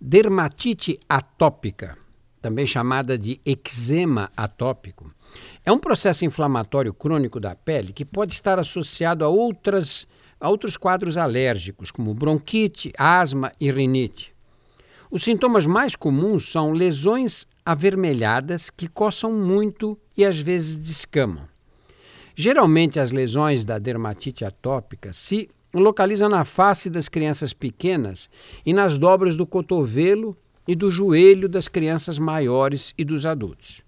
Dermatite atópica, também chamada de eczema atópico, é um processo inflamatório crônico da pele que pode estar associado a, outras, a outros quadros alérgicos, como bronquite, asma e rinite. Os sintomas mais comuns são lesões avermelhadas que coçam muito e às vezes descamam. Geralmente, as lesões da dermatite atópica se localizam na face das crianças pequenas e nas dobras do cotovelo e do joelho das crianças maiores e dos adultos.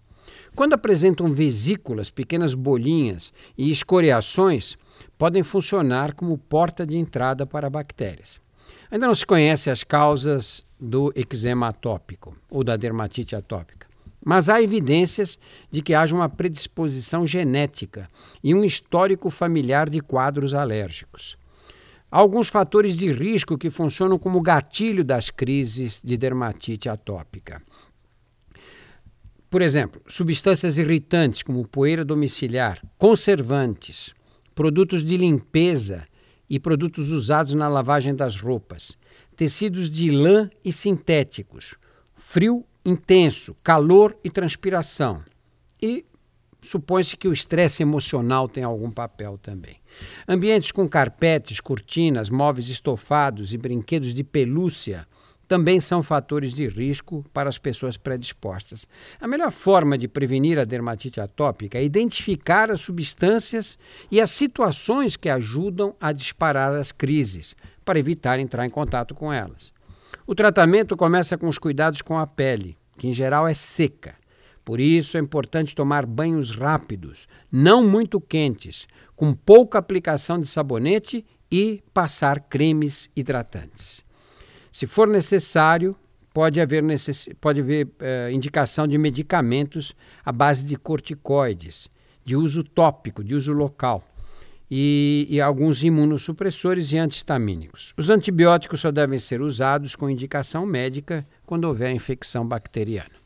Quando apresentam vesículas, pequenas bolinhas e escoriações, podem funcionar como porta de entrada para bactérias. Ainda não se conhece as causas do eczema atópico ou da dermatite atópica, mas há evidências de que haja uma predisposição genética e um histórico familiar de quadros alérgicos. Alguns fatores de risco que funcionam como gatilho das crises de dermatite atópica. Por exemplo, substâncias irritantes como poeira domiciliar, conservantes, produtos de limpeza e produtos usados na lavagem das roupas, tecidos de lã e sintéticos, frio intenso, calor e transpiração. E supõe-se que o estresse emocional tem algum papel também. Ambientes com carpetes, cortinas, móveis estofados e brinquedos de pelúcia também são fatores de risco para as pessoas predispostas. A melhor forma de prevenir a dermatite atópica é identificar as substâncias e as situações que ajudam a disparar as crises, para evitar entrar em contato com elas. O tratamento começa com os cuidados com a pele, que em geral é seca. Por isso é importante tomar banhos rápidos, não muito quentes, com pouca aplicação de sabonete e passar cremes hidratantes. Se for necessário, pode haver, necess... pode haver eh, indicação de medicamentos à base de corticoides, de uso tópico, de uso local, e, e alguns imunossupressores e antihistamínicos. Os antibióticos só devem ser usados com indicação médica quando houver infecção bacteriana.